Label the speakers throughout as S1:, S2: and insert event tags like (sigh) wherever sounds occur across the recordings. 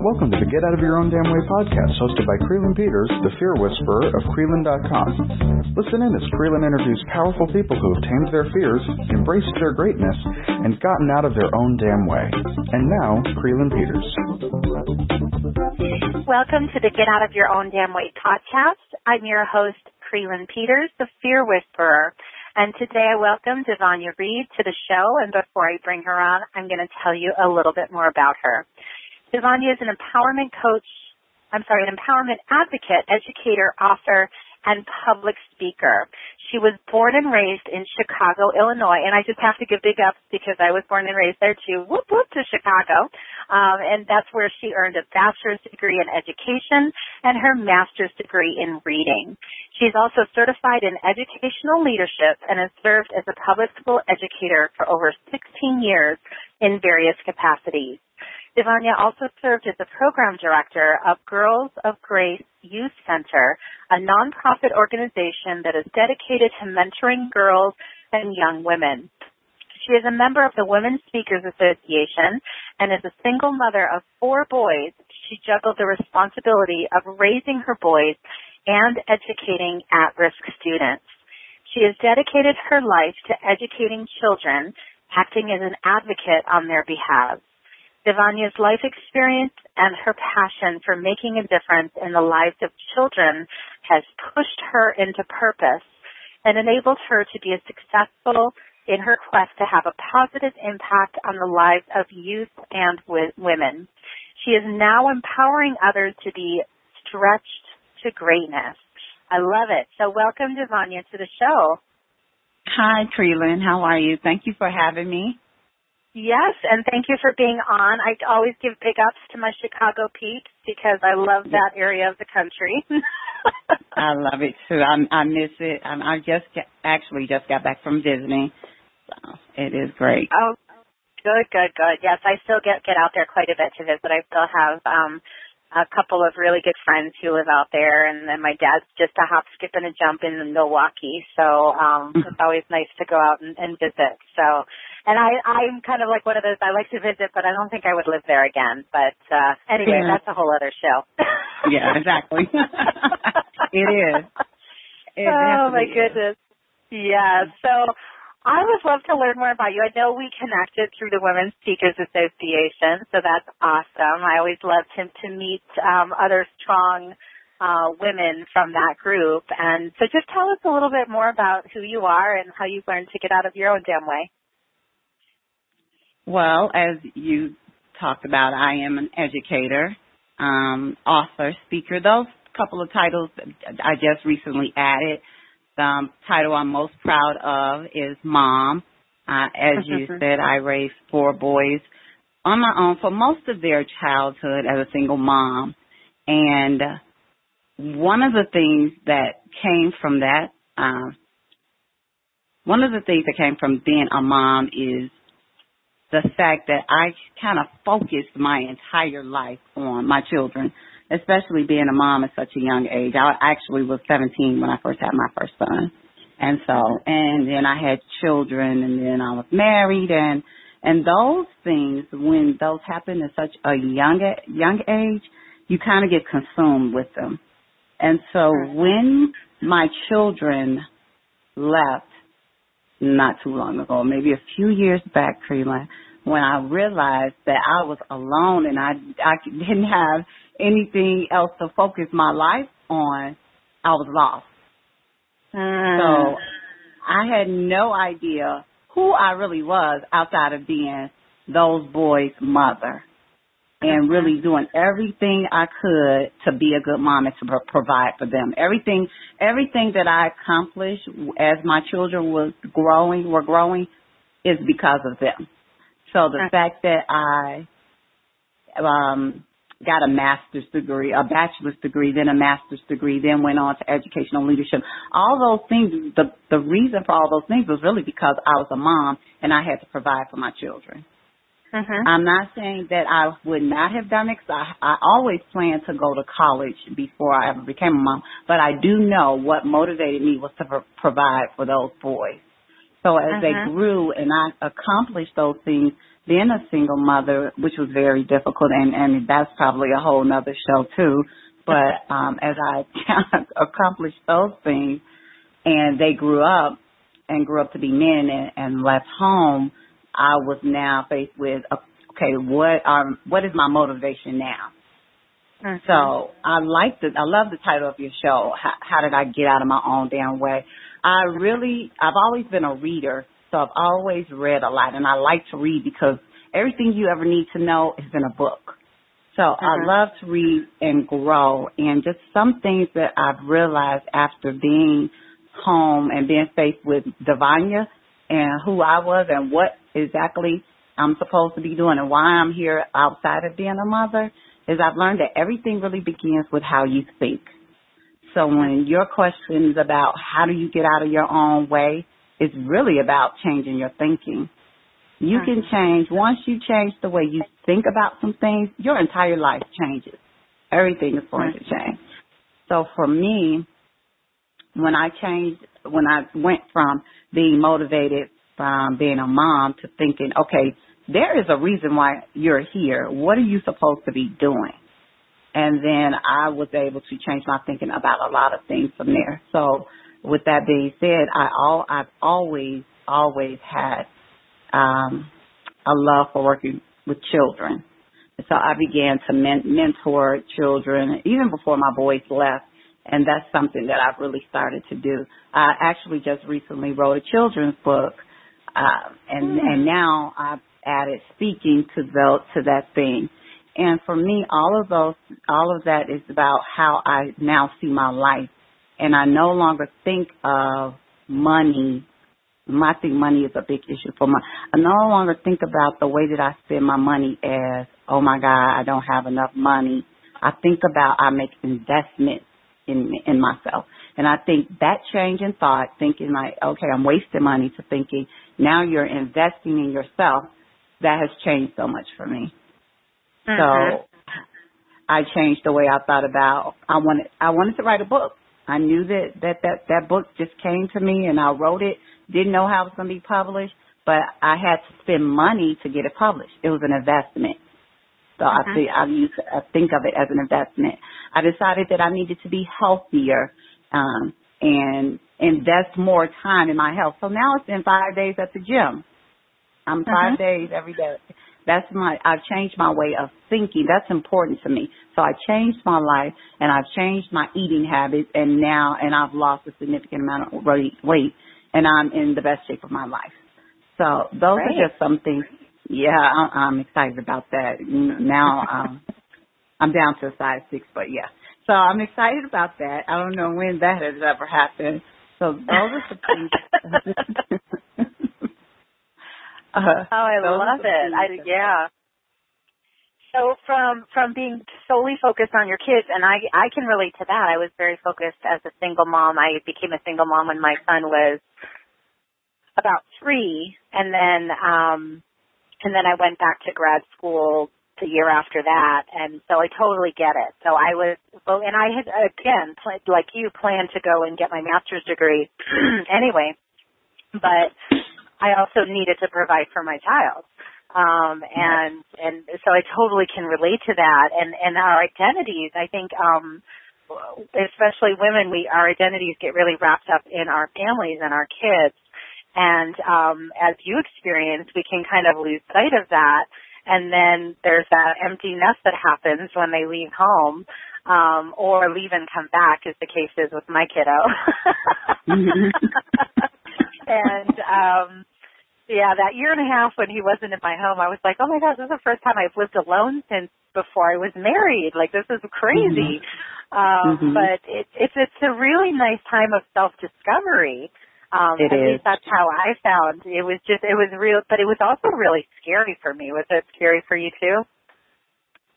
S1: Welcome to the Get Out of Your Own Damn Way podcast, hosted by Creelan Peters, the fear whisperer of Creelan.com. Listen in as Creelan interviews powerful people who have tamed their fears, embraced their greatness, and gotten out of their own damn way. And now, Creelan Peters.
S2: Welcome to the Get Out of Your Own Damn Way podcast. I'm your host, Creelan Peters, the fear whisperer. And today I welcome Devanya Reed to the show. And before I bring her on, I'm going to tell you a little bit more about her. Devanya is an empowerment coach, I'm sorry, an empowerment advocate, educator, author, and public speaker. She was born and raised in Chicago, Illinois, and I just have to give big ups because I was born and raised there too. Whoop whoop to Chicago, um, and that's where she earned a bachelor's degree in education and her master's degree in reading. She's also certified in educational leadership and has served as a public school educator for over 16 years in various capacities. Devanya also served as the program director of Girls of Grace Youth Center, a nonprofit organization that is dedicated to mentoring girls and young women. She is a member of the Women Speakers Association and is a single mother of four boys. She juggled the responsibility of raising her boys and educating at-risk students. She has dedicated her life to educating children, acting as an advocate on their behalf. Devanya's life experience and her passion for making a difference in the lives of children has pushed her into purpose and enabled her to be successful in her quest to have a positive impact on the lives of youth and women. She is now empowering others to be stretched to greatness. I love it. So welcome Devanya to the show.
S3: Hi, Creelan. How are you? Thank you for having me.
S2: Yes, and thank you for being on. I always give big ups to my Chicago peeps because I love that area of the country. (laughs)
S3: I love it too. I, I miss it. I, I just actually just got back from Disney. so it is great.
S2: Oh, good, good, good. Yes, I still get get out there quite a bit to visit. I still have um a couple of really good friends who live out there and then my dad's just a hop, skip and a jump in Milwaukee. So um it's always nice to go out and, and visit. So and I, I'm kind of like one of those, I like to visit, but I don't think I would live there again. But uh anyway, yeah. that's a whole other show.
S3: yeah, exactly. (laughs) it is.
S2: It oh my goodness. Is. Yeah. So I would love to learn more about you. I know we connected through the Women's Speakers Association, so that's awesome. I always love to, to meet um, other strong uh, women from that group. And so just tell us a little bit more about who you are and how you've learned to get out of your own damn way.
S3: Well, as you talked about, I am an educator, um, author, speaker. Those couple of titles I just recently added. The um, title I'm most proud of is Mom. Uh, as you said, I raised four boys on my own for most of their childhood as a single mom. And one of the things that came from that, uh, one of the things that came from being a mom is the fact that I kind of focused my entire life on my children, especially being a mom at such a young age. I actually was 17 when I first had my first son. And so, and then I had children and then I was married and, and those things, when those happen at such a young, young age, you kind of get consumed with them. And so when my children left not too long ago, maybe a few years back, Creelan, when I realized that I was alone and I I didn't have anything else to focus my life on, I was lost. Mm. So I had no idea who I really was outside of being those boys' mother and really doing everything I could to be a good mom and to pro- provide for them. Everything, everything that I accomplished as my children was growing, were growing, is because of them. So the fact that I um, got a master's degree, a bachelor's degree, then a master's degree, then went on to educational leadership. All those things, the the reason for all those things was really because I was a mom and I had to provide for my children.
S2: Mm-hmm.
S3: I'm not saying that I would not have done it because I, I always planned to go to college before I ever became a mom. But I do know what motivated me was to pro- provide for those boys. So as uh-huh. they grew and I accomplished those things, being a single mother, which was very difficult, and and that's probably a whole nother show too. But (laughs) um, as I (laughs) accomplished those things, and they grew up and grew up to be men and, and left home, I was now faced with okay, what are what is my motivation now? Mm-hmm. So I like the I love the title of your show. How, how did I get out of my own damn way? I really I've always been a reader, so I've always read a lot, and I like to read because everything you ever need to know is in a book. So mm-hmm. I love to read and grow, and just some things that I've realized after being home and being faced with Devanya and who I was and what exactly I'm supposed to be doing and why I'm here outside of being a mother is I've learned that everything really begins with how you think. So when your question is about how do you get out of your own way, it's really about changing your thinking. You can mm-hmm. change, once you change the way you think about some things, your entire life changes. Everything is going to change. So for me, when I changed, when I went from being motivated from being a mom to thinking, okay, there is a reason why you're here. What are you supposed to be doing? And then I was able to change my thinking about a lot of things from there. So with that being said, I all I've always always had um, a love for working with children. So I began to men- mentor children even before my boys left, and that's something that I've really started to do. I actually just recently wrote a children's book, uh, and mm. and now I've added speaking to the, to that thing. And for me, all of those, all of that is about how I now see my life. And I no longer think of money. I think money is a big issue for my, I no longer think about the way that I spend my money as, oh my God, I don't have enough money. I think about I make investments in, in myself. And I think that change in thought, thinking like, okay, I'm wasting money to thinking now you're investing in yourself that has changed so much for me. Mm-hmm. So I changed the way I thought about I wanted I wanted to write a book. I knew that that that that book just came to me and I wrote it. Didn't know how it was going to be published, but I had to spend money to get it published. It was an investment. So mm-hmm. I see I use I think of it as an investment. I decided that I needed to be healthier um and invest more time in my health. So now it's been five days at the gym. I'm 5 uh-huh. days every day. That's my, I've changed my way of thinking. That's important to me. So I changed my life and I've changed my eating habits and now, and I've lost a significant amount of weight and I'm in the best shape of my life. So those Great. are just some things. Yeah, I'm, excited about that. Now, um, (laughs) I'm down to a size six, but yeah. So I'm excited about that. I don't know when that has ever happened. So those are the things. (laughs) (laughs)
S2: Uh, oh, I love it. I, yeah. So from from being solely focused on your kids, and I I can relate to that. I was very focused as a single mom. I became a single mom when my son was about three, and then um, and then I went back to grad school the year after that, and so I totally get it. So I was, well, and I had again, like you, planned to go and get my master's degree (clears throat) anyway, but I also needed to provide for my child. Um, and, and so I totally can relate to that. And, and our identities, I think, um, especially women, we, our identities get really wrapped up in our families and our kids. And, um, as you experience, we can kind of lose sight of that. And then there's that empty nest that happens when they leave home, um, or leave and come back, as the case is with my kiddo. Mm-hmm. (laughs) and um yeah, that year and a half when he wasn't in my home, I was like, oh my gosh, this is the first time I've lived alone since before I was married. Like this is crazy. Mm-hmm. Um, mm-hmm. But it, it's it's a really nice time of self discovery. Um,
S3: it
S2: at
S3: is.
S2: least that's how I found. It was just it was real, but it was also really scary for me. Was it scary for you too?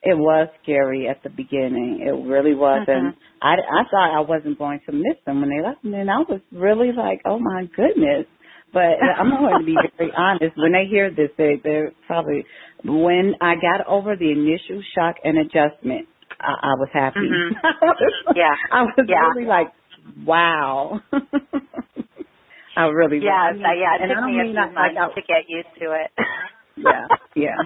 S3: It was scary at the beginning. It really was, mm-hmm. and I I thought I wasn't going to miss them when they left me, and I was really like, oh my goodness but (laughs) I'm going to be very honest. When they hear this, they they're probably when I got over the initial shock and adjustment, I, I was happy.
S2: Mm-hmm. (laughs) yeah, (laughs)
S3: I was
S2: yeah.
S3: really like, wow. I really
S2: yeah,
S3: was.
S2: yeah. It
S3: and
S2: took me a few months like, to get used to it.
S3: yeah, yeah.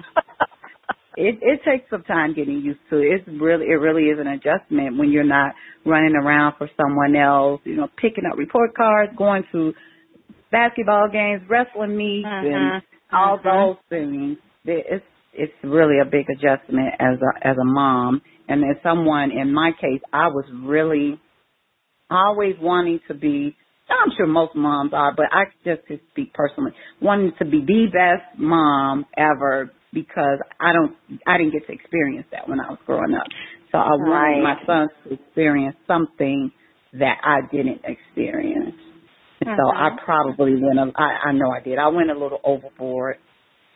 S3: it it takes some time getting used to it. It's really it really is an adjustment when you're not running around for someone else, you know, picking up report cards, going to basketball games, wrestling meets
S2: mm-hmm.
S3: and all
S2: mm-hmm.
S3: those things. It's it's really a big adjustment as a as a mom. And as someone in my case, I was really always wanting to be I'm sure most moms are, but I just to speak personally, wanting to be the best mom ever because I don't I didn't get to experience that when I was growing up. So I
S2: right.
S3: wanted my sons to experience something that I didn't experience.
S2: Mm-hmm.
S3: so I probably went a, I, I know I did. I went a little overboard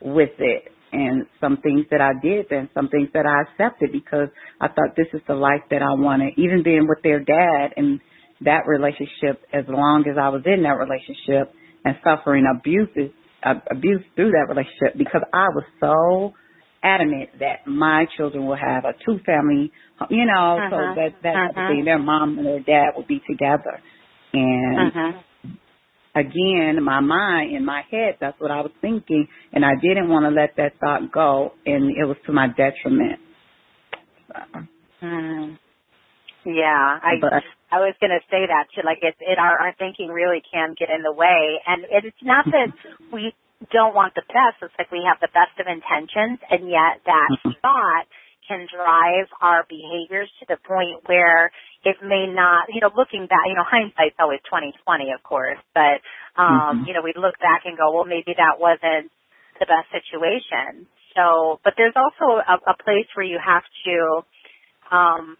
S3: with it and some things that I did and some things that I accepted because I thought this is the life that I wanted. Even being with their dad and that relationship as long as I was in that relationship and suffering abuses abuse through that relationship because I was so adamant that my children will have a two family, you know,
S2: uh-huh.
S3: so that that
S2: uh-huh.
S3: thing, their mom and their dad would be together. And
S2: uh-huh.
S3: again, my mind, in my head, that's what I was thinking, and I didn't want to let that thought go, and it was to my detriment. So.
S2: Mm. Yeah, I
S3: but,
S2: I was going to say that too. Like it's it our our thinking really can get in the way, and it's not (laughs) that we don't want the best. It's like we have the best of intentions, and yet that
S3: mm-hmm.
S2: thought can drive our behaviors to the point where it may not. You know, looking back, you know, hindsight's always twenty twenty, of course, but um,
S3: mm-hmm.
S2: you know, we look back and go, well, maybe that wasn't the best situation. So, but there's also a, a place where you have to um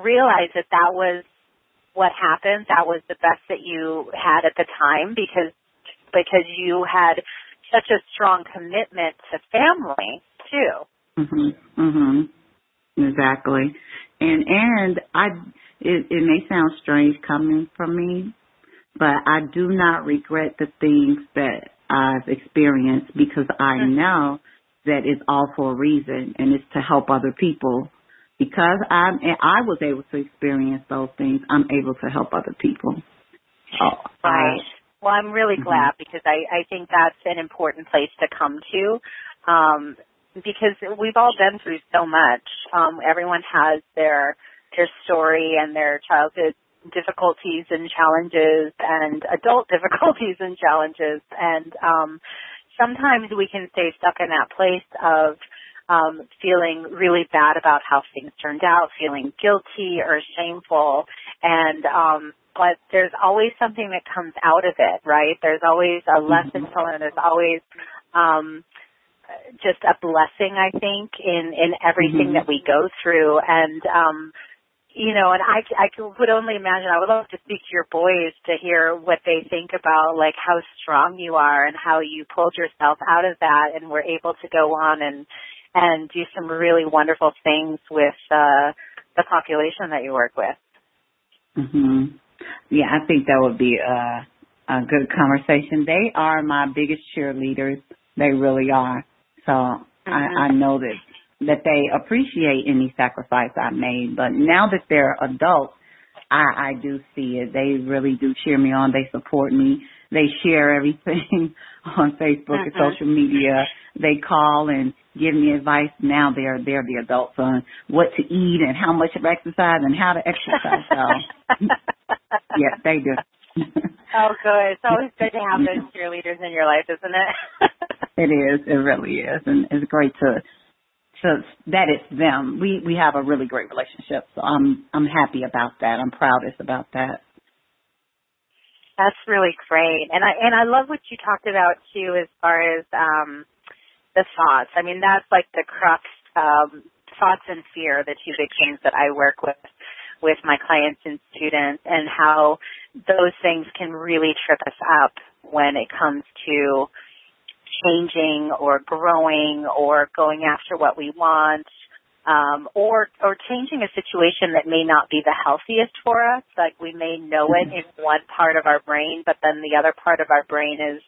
S2: realize that that was what happened. That was the best that you had at the time because because you had such a strong commitment to family too.
S3: Mhm. Mhm. Exactly. And and I it, it may sound strange coming from me, but I do not regret the things that I've experienced because I
S2: mm-hmm.
S3: know that it's all for a reason and it's to help other people because I'm I was able to experience those things, I'm able to help other people.
S2: Oh, right. well, I'm really mm-hmm. glad because I I think that's an important place to come to. Um because we've all been through so much. Um everyone has their their story and their childhood difficulties and challenges and adult (laughs) difficulties and challenges and um sometimes we can stay stuck in that place of um, feeling really bad about how things turned out, feeling guilty or shameful, and um, but there's always something that comes out of it, right? There's always a lesson to learn. There's always um, just a blessing, I think, in in everything mm-hmm. that we go through, and um, you know, and I, I would only imagine, I would love to speak to your boys to hear what they think about like how strong you are and how you pulled yourself out of that and were able to go on and, and do some really wonderful things with uh, the population that you work with.
S3: Mhm. Yeah, I think that would be a a good conversation. They are my biggest cheerleaders. They really are. So mm-hmm. I, I know that that they appreciate any sacrifice I made. But now that they're adults, I, I do see it. They really do cheer me on. They support me. They share everything (laughs) on Facebook and
S2: uh-huh.
S3: social media. They call and give me advice. Now they're they're the adults on what to eat and how much of exercise and how to exercise. So (laughs) yeah, they do.
S2: oh, good. It's always good to have those cheerleaders in your life, isn't it? (laughs)
S3: it is. It really is, and it's great to to that it's them. We we have a really great relationship, so I'm I'm happy about that. I'm proudest about that.
S2: That's really great. And I and I love what you talked about too as far as um the thoughts. I mean that's like the crux um thoughts and fear, the two big things that I work with with my clients and students and how those things can really trip us up when it comes to changing or growing or going after what we want um, or or changing a situation that may not be the healthiest for us. Like we may know it in one part of our brain, but then the other part of our brain is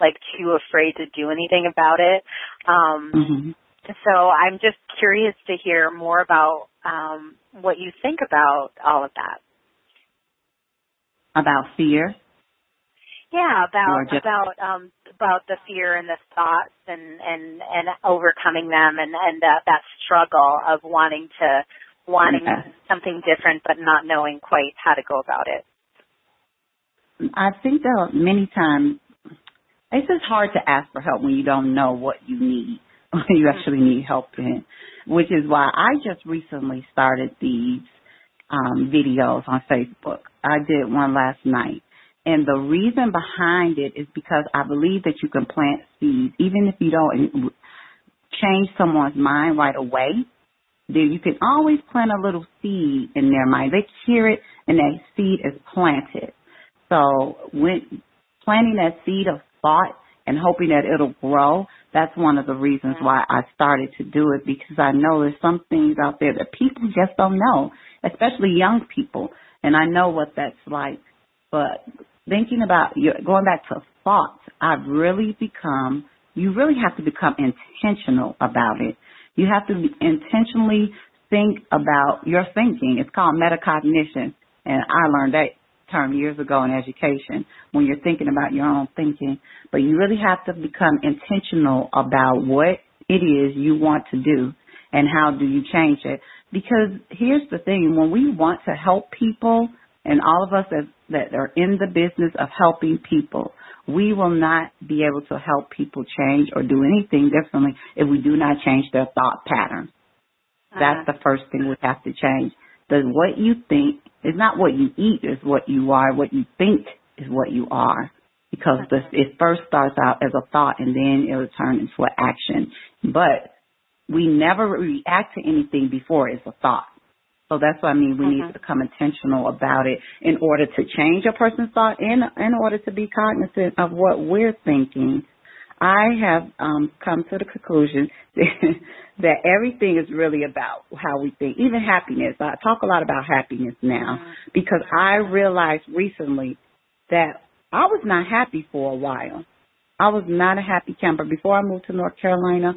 S2: like too afraid to do anything about it. Um,
S3: mm-hmm.
S2: So I'm just curious to hear more about um, what you think about all of that.
S3: About fear.
S2: Yeah, about just, about um about the fear and the thoughts and and and overcoming them and and uh, that struggle of wanting to wanting yeah. something different but not knowing quite how to go about it.
S3: I think that many times it's just hard to ask for help when you don't know what you need, (laughs) when you actually need help in, which is why I just recently started these um, videos on Facebook. I did one last night. And the reason behind it is because I believe that you can plant seeds, even if you don't change someone's mind right away. Then you can always plant a little seed in their mind. They hear it and that seed is planted. So when planting that seed of thought and hoping that it'll grow, that's one of the reasons why I started to do it because I know there's some things out there that people just don't know, especially young people. And I know what that's like. But thinking about going back to thoughts, I've really become, you really have to become intentional about it. You have to intentionally think about your thinking. It's called metacognition. And I learned that term years ago in education when you're thinking about your own thinking. But you really have to become intentional about what it is you want to do and how do you change it. Because here's the thing, when we want to help people, and all of us that, that are in the business of helping people, we will not be able to help people change or do anything differently if we do not change their thought pattern. Uh-huh. That's the first thing we have to change. The what you think is not what you eat, is what you are. What you think is what you are. Because uh-huh. it first starts out as a thought and then it will turn into an action. But we never react to anything before it's a thought. So that's what I mean. We need to become intentional about it in order to change a person's thought and in order to be cognizant of what we're thinking. I have um, come to the conclusion (laughs) that everything is really about how we think, even happiness. I talk a lot about happiness now mm-hmm. because I realized recently that I was not happy for a while. I was not a happy camper. Before I moved to North Carolina,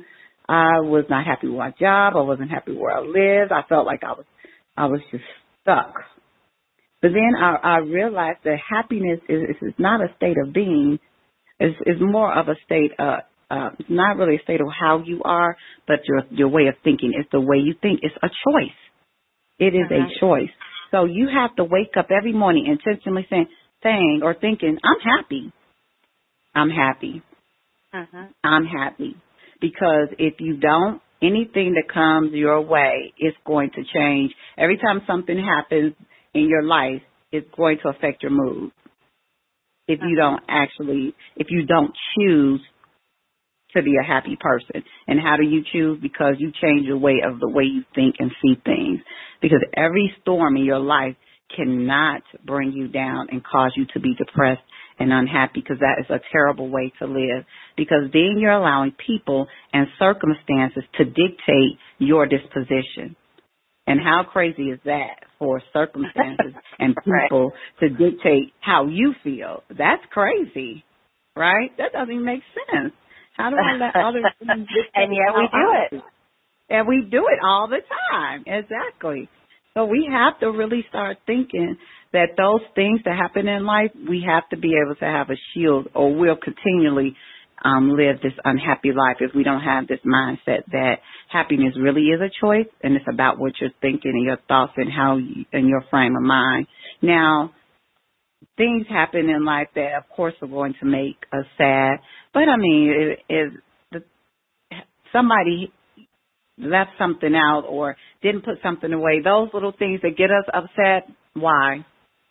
S3: I was not happy with my job. I wasn't happy where I lived. I felt like I was I was just stuck. But then I, I realized that happiness is, is not a state of being. It's, it's more of a state of, uh, it's not really a state of how you are, but your, your way of thinking. It's the way you think. It's a choice. It is uh-huh. a choice. So you have to wake up every morning intentionally saying, saying or thinking, I'm happy. I'm happy. Uh-huh. I'm happy. Because if you don't, anything that comes your way is going to change. Every time something happens in your life, it's going to affect your mood. If you don't actually, if you don't choose to be a happy person. And how do you choose? Because you change your way of the way you think and see things. Because every storm in your life cannot bring you down and cause you to be depressed and unhappy because that is a terrible way to live because then you're allowing people and circumstances to dictate your disposition. And how crazy is that for circumstances (laughs) and people right. to dictate how you feel? That's crazy, right? That doesn't even make sense. How do I let others (laughs) dictate
S2: And yet we do it.
S3: And we do it all the time. Exactly. So we have to really start thinking that those things that happen in life, we have to be able to have a shield or we'll continually um, live this unhappy life if we don't have this mindset that happiness really is a choice and it's about what you're thinking and your thoughts and how you, and your frame of mind. Now, things happen in life that of course are going to make us sad, but I mean, if, if somebody left something out or didn't put something away, those little things that get us upset, why?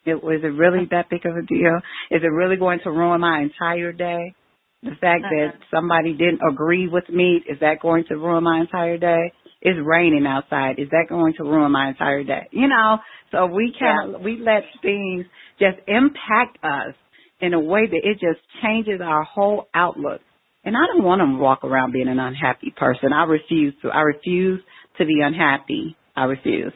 S3: It, was it really that big of a deal? Is it really going to ruin my entire day? The fact uh-huh. that somebody didn't agree with me, is that going to ruin my entire day? It's raining outside. Is that going to ruin my entire day? You know, so we can yeah. we let things just impact us in a way that it just changes our whole outlook. And I don't want to walk around being an unhappy person. I refuse to. I refuse to be unhappy. I refuse.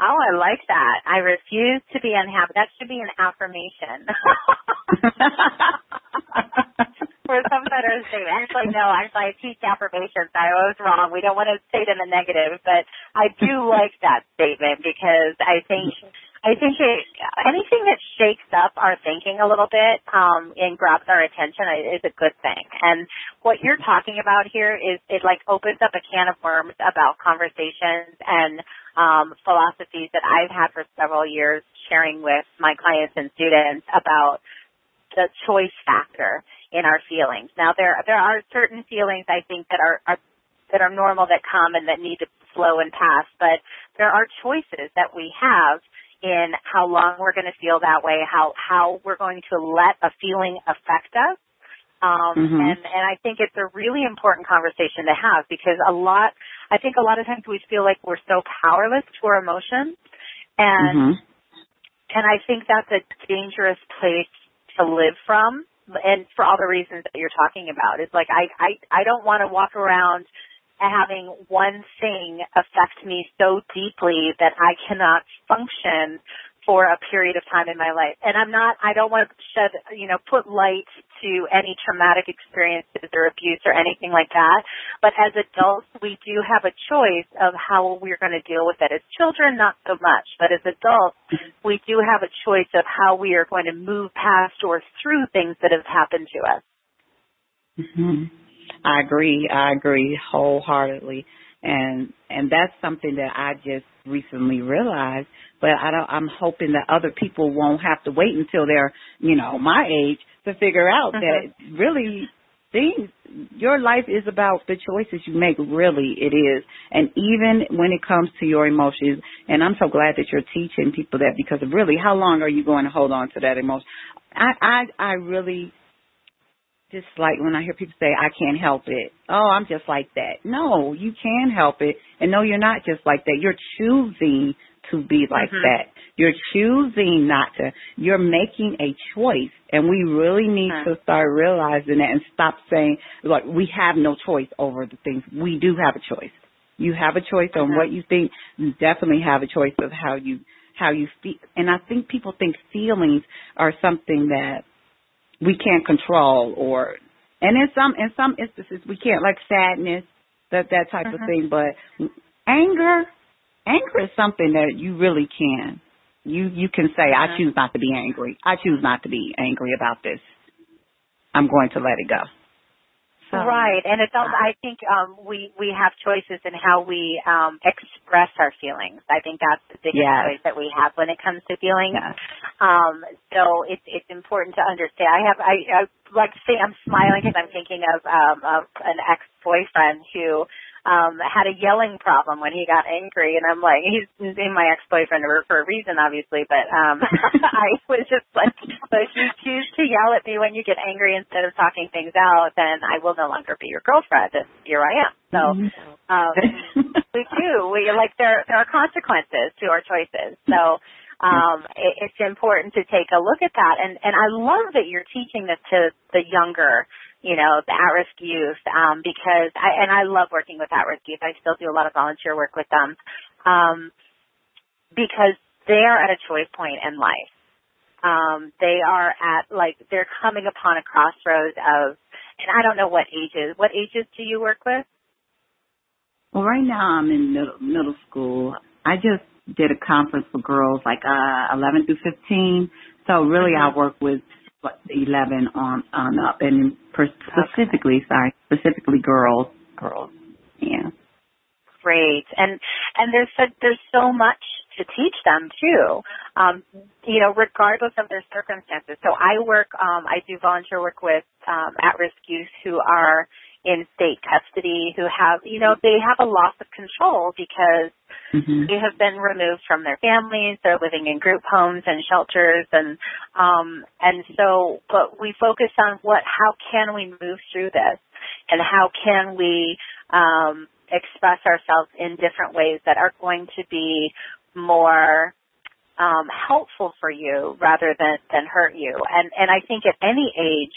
S2: Oh, I like that. I refuse to be unhappy. That should be an affirmation. (laughs) (laughs) For some better statement. Actually, no, actually, I teach affirmations. I was wrong. We don't want to state in the negative, but I do like that statement because I think I think it, anything that shakes up our thinking a little bit um, and grabs our attention is a good thing. And what you're talking about here is it like opens up a can of worms about conversations and um, philosophies that I've had for several years sharing with my clients and students about the choice factor in our feelings. Now there there are certain feelings I think that are, are that are normal that come and that need to flow and pass, but there are choices that we have in how long we're going to feel that way, how how we're going to let a feeling affect us. Um, mm-hmm. and, and I think it's a really important conversation to have because a lot, I think a lot of times we feel like we're so powerless to our emotions and, mm-hmm. and I think that's a dangerous place to live from and for all the reasons that you're talking about. It's like I, I, I don't want to walk around having one thing affect me so deeply that I cannot function for a period of time in my life. And I'm not, I don't want to shed, you know, put light to any traumatic experiences or abuse or anything like that. But as adults, we do have a choice of how we're going to deal with it. As children, not so much. But as adults, we do have a choice of how we are going to move past or through things that have happened to us.
S3: Mm-hmm. I agree. I agree wholeheartedly. And and that's something that I just recently realized. But I don't I'm hoping that other people won't have to wait until they're, you know, my age to figure out uh-huh. that really things your life is about the choices you make really it is and even when it comes to your emotions and i'm so glad that you're teaching people that because really how long are you going to hold on to that emotion i i i really just like when I hear people say, I can't help it. Oh, I'm just like that. No, you can help it. And no, you're not just like that. You're choosing to be like mm-hmm. that. You're choosing not to. You're making a choice. And we really need to start realizing that and stop saying, like, we have no choice over the things. We do have a choice. You have a choice on what you think. You definitely have a choice of how you, how you feel. And I think people think feelings are something that we can't control or and in some in some instances we can't like sadness that that type uh-huh. of thing but anger anger is something that you really can you you can say uh-huh. i choose not to be angry i choose not to be angry about this i'm going to let it go
S2: Right, and it's also, I think um, we we have choices in how we um, express our feelings. I think that's the biggest yes. choice that we have when it comes to feelings. Yes. Um, so it's it's important to understand. I have I, I like to say I'm smiling because I'm thinking of um, of an ex boyfriend who um had a yelling problem when he got angry and I'm like he's in my ex boyfriend for a reason obviously but um (laughs) (laughs) I was just like so if you choose to yell at me when you get angry instead of talking things out then I will no longer be your girlfriend and here I am. So um we (laughs) do. We like there there are consequences to our choices. So um it, it's important to take a look at that and and I love that you're teaching this to the younger you know, the at-risk youth, um, because I, and I love working with at-risk youth. I still do a lot of volunteer work with them, um, because they are at a choice point in life. Um, they are at like they're coming upon a crossroads of, and I don't know what ages. What ages do you work with?
S3: Well, right now I'm in middle, middle school. I just did a conference for girls like uh 11 through 15. So really, mm-hmm. I work with 11 on on up, and specifically, okay. sorry, specifically girls. Girls. Yeah.
S2: Great, and and there's so, there's so much to teach them too. Um, you know, regardless of their circumstances. So I work, um, I do volunteer work with um, at-risk youth who are in state custody who have, you know, they have a loss of control because mm-hmm. they have been removed from their families. They're living in group homes and shelters, and um, and so, but we focus on what, how can we move through this, and how can we um, express ourselves in different ways that are going to be more um, helpful for you rather than than hurt you. And and I think at any age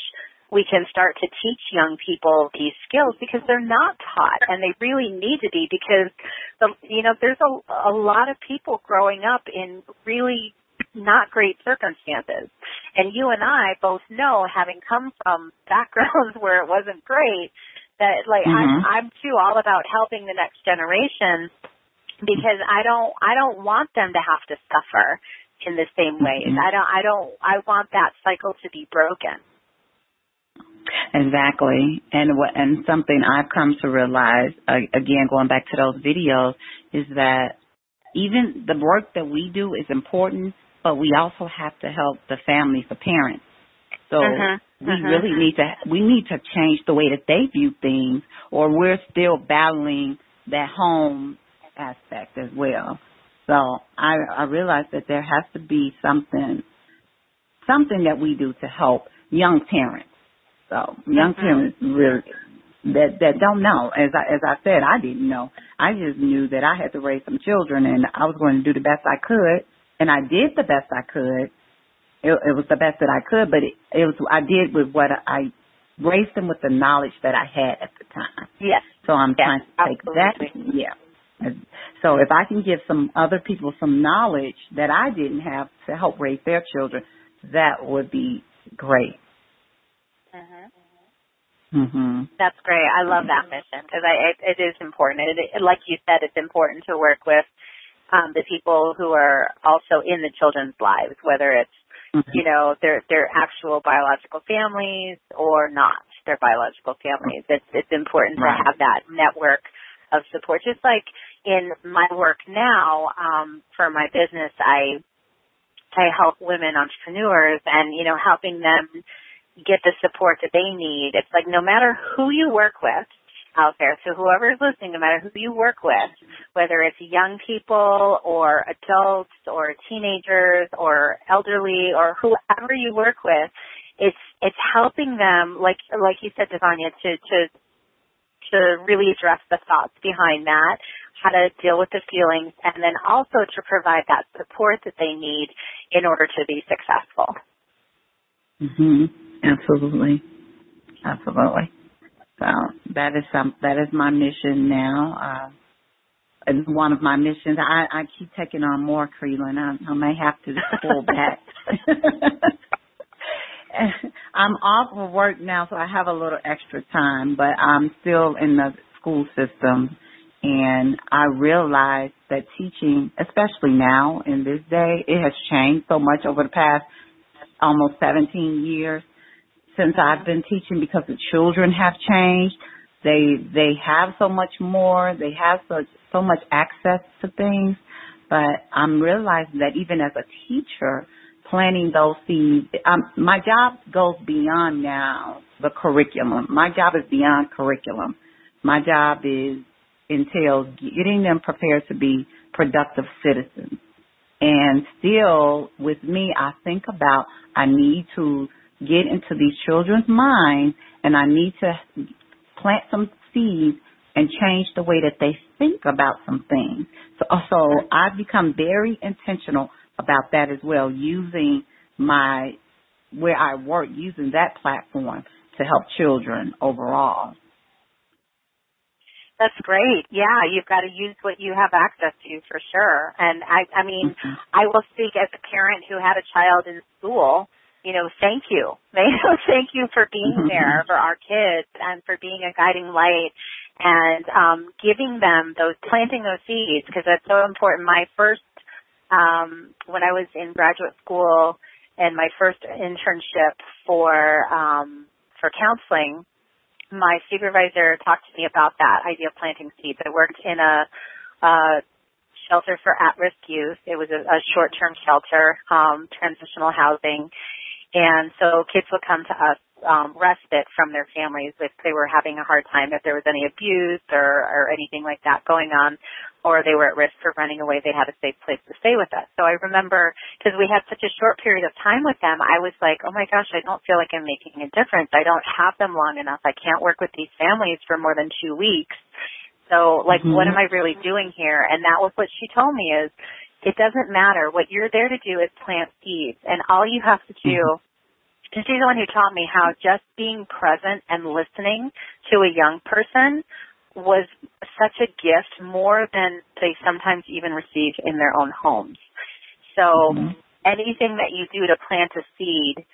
S2: we can start to teach young people these skills because they're not taught and they really need to be because the you know there's a a lot of people growing up in really not great circumstances and you and I both know having come from (laughs) backgrounds where it wasn't great that like mm-hmm. I'm I'm too all about helping the next generation because I don't I don't want them to have to suffer in the same ways. Mm-hmm. I don't I don't I want that cycle to be broken.
S3: Exactly. And what and something I've come to realize uh, again going back to those videos is that even the work that we do is important, but we also have to help the families, the parents. So uh-huh, we uh-huh. really need to we need to change the way that they view things or we're still battling that home aspect as well. So I I realize that there has to be something something that we do to help young parents. So young parents mm-hmm. really that that don't know. As I as I said, I didn't know. I just knew that I had to raise some children and I was going to do the best I could and I did the best I could. It, it was the best that I could, but it, it was I did with what I raised them with the knowledge that I had at the time.
S2: Yes.
S3: So I'm
S2: yes,
S3: trying to take absolutely. that. Yeah. So if I can give some other people some knowledge that I didn't have to help raise their children, that would be great.
S2: Mhm.
S3: Mhm.
S2: That's great. I love that mission because I it, it is important. It, it, like you said, it's important to work with um, the people who are also in the children's lives, whether it's mm-hmm. you know their their actual biological families or not their biological families. It's it's important right. to have that network of support. Just like in my work now um, for my business, I I help women entrepreneurs and you know helping them get the support that they need. It's like no matter who you work with, out there. So whoever is listening, no matter who you work with, whether it's young people or adults or teenagers or elderly or whoever you work with, it's it's helping them, like like you said, Devanya, to to to really address the thoughts behind that, how to deal with the feelings, and then also to provide that support that they need in order to be successful.
S3: Mhm. Absolutely. Absolutely. So that is some that is my mission now. Uh, and one of my missions, I, I keep taking on more Creelan. I, I may have to pull back. (laughs) I'm off of work now, so I have a little extra time, but I'm still in the school system. And I realize that teaching, especially now in this day, it has changed so much over the past almost 17 years since I've been teaching because the children have changed. They they have so much more. They have such so much access to things. But I'm realizing that even as a teacher, planting those seeds, um, my job goes beyond now the curriculum. My job is beyond curriculum. My job is entails getting them prepared to be productive citizens. And still, with me, I think about I need to get into these children's minds and I need to plant some seeds and change the way that they think about some things. So, so I've become very intentional about that as well, using my, where I work, using that platform to help children overall.
S2: That's great. Yeah, you've got to use what you have access to for sure. And I, I mean, mm-hmm. I will speak as a parent who had a child in school you know, (laughs) thank you. thank you for being mm-hmm. there for our kids and for being a guiding light and um, giving them those, planting those seeds because that's so important. My first, um, when I was in graduate school and my first internship for um, for counseling, my supervisor talked to me about that idea of planting seeds. I worked in a, a shelter for at-risk youth. It was a, a short-term shelter, um, transitional housing, and so kids would come to us um, respite from their families if they were having a hard time, if there was any abuse or, or anything like that going on, or they were at risk for running away, they had a safe place to stay with us. So I remember, because we had such a short period of time with them, I was like, oh my gosh, I don't feel like I'm making a difference. I don't have them long enough. I can't work with these families for more than two weeks. So like, mm-hmm. what am I really doing here? And that was what she told me is, it doesn't matter. What you're there to do is plant seeds. And all you have to do, mm-hmm. And she's the one who taught me how just being present and listening to a young person was such a gift more than they sometimes even receive in their own homes. So mm-hmm. anything that you do to plant a seed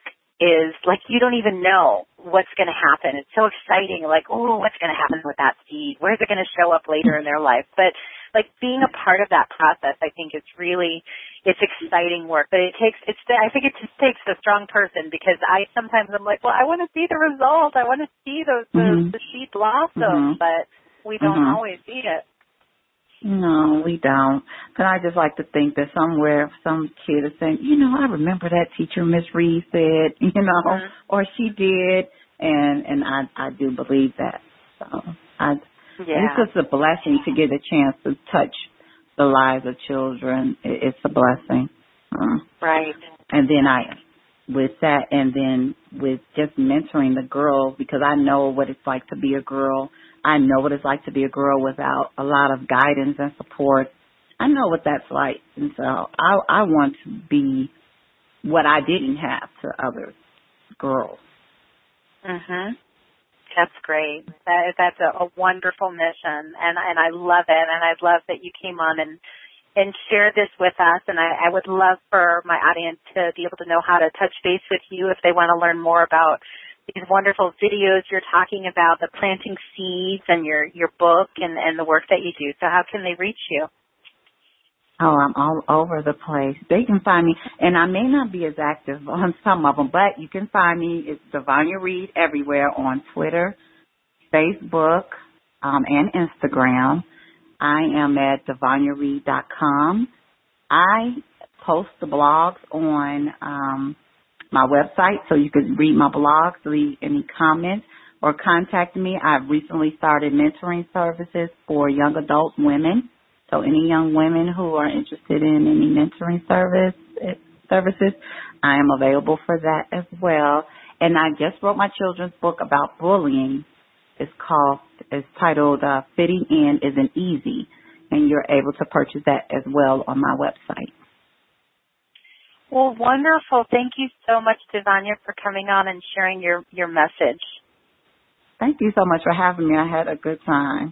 S2: is like you don't even know what's going to happen. It's so exciting, like, oh, what's going to happen with that seed? Where's it going to show up later in their life? But like being a part of that process, I think is really it's exciting work, but it takes it's I think it just takes a strong person because I sometimes I'm like, well, I want to see the result. I want to see those, the, mm-hmm. the sheet blossom, mm-hmm. but we don't mm-hmm. always see it.
S3: No, we don't. But I just like to think that somewhere some kid is saying, you know, I remember that teacher Miss Reed said, (laughs) you know, mm-hmm. or she did, and and I I do believe that. So I yeah. it's just a blessing to get a chance to touch the lives of children. It's a blessing.
S2: Uh, right.
S3: And then I, with that, and then with just mentoring the girls because I know what it's like to be a girl. I know what it's like to be a girl without a lot of guidance and support. I know what that's like, and so I I want to be what I didn't have to other girls.
S2: Mhm. That's great. That that's a, a wonderful mission, and and I love it. And I love that you came on and and share this with us. And I, I would love for my audience to be able to know how to touch base with you if they want to learn more about these wonderful videos you're talking about, the planting seeds, and your your book and and the work that you do. So how can they reach you?
S3: Oh, I'm all over the place. They can find me, and I may not be as active (laughs) on some of them, but you can find me. It's Devanya Reed everywhere on Twitter, Facebook, um, and Instagram. I am at devanyareed.com. I post the blogs on um, my website, so you can read my blogs, leave any comments, or contact me. I've recently started mentoring services for young adult women so any young women who are interested in any mentoring service services, I am available for that as well. And I just wrote my children's book about bullying. It's called, it's titled uh, Fitting In Isn't Easy. And you're able to purchase that as well on my website.
S2: Well, wonderful. Thank you so much, Devanya, for coming on and sharing your, your message.
S3: Thank you so much for having me. I had a good time.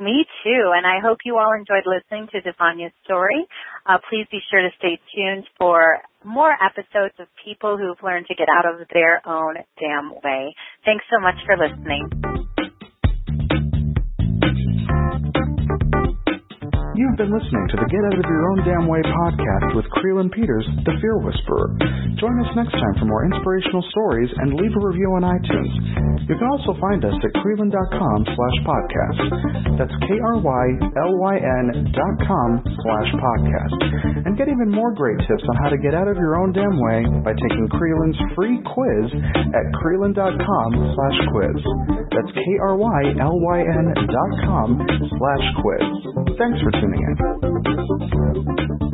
S2: Me too, and I hope you all enjoyed listening to Devanya's story. Uh, please be sure to stay tuned for more episodes of people who've learned to get out of their own damn way. Thanks so much for listening.
S1: You've been listening to the Get Out of Your Own Damn Way podcast with Creelan Peters, the Fear Whisperer. Join us next time for more inspirational stories and leave a review on iTunes. You can also find us at Creelan.com slash podcast. That's K-R-Y-L-Y-N dot com slash podcast. And get even more great tips on how to get out of your own damn way by taking Creelan's free quiz at Creelan.com slash quiz. That's K-R-Y-L-Y-N dot com slash quiz. Thanks for tuning in.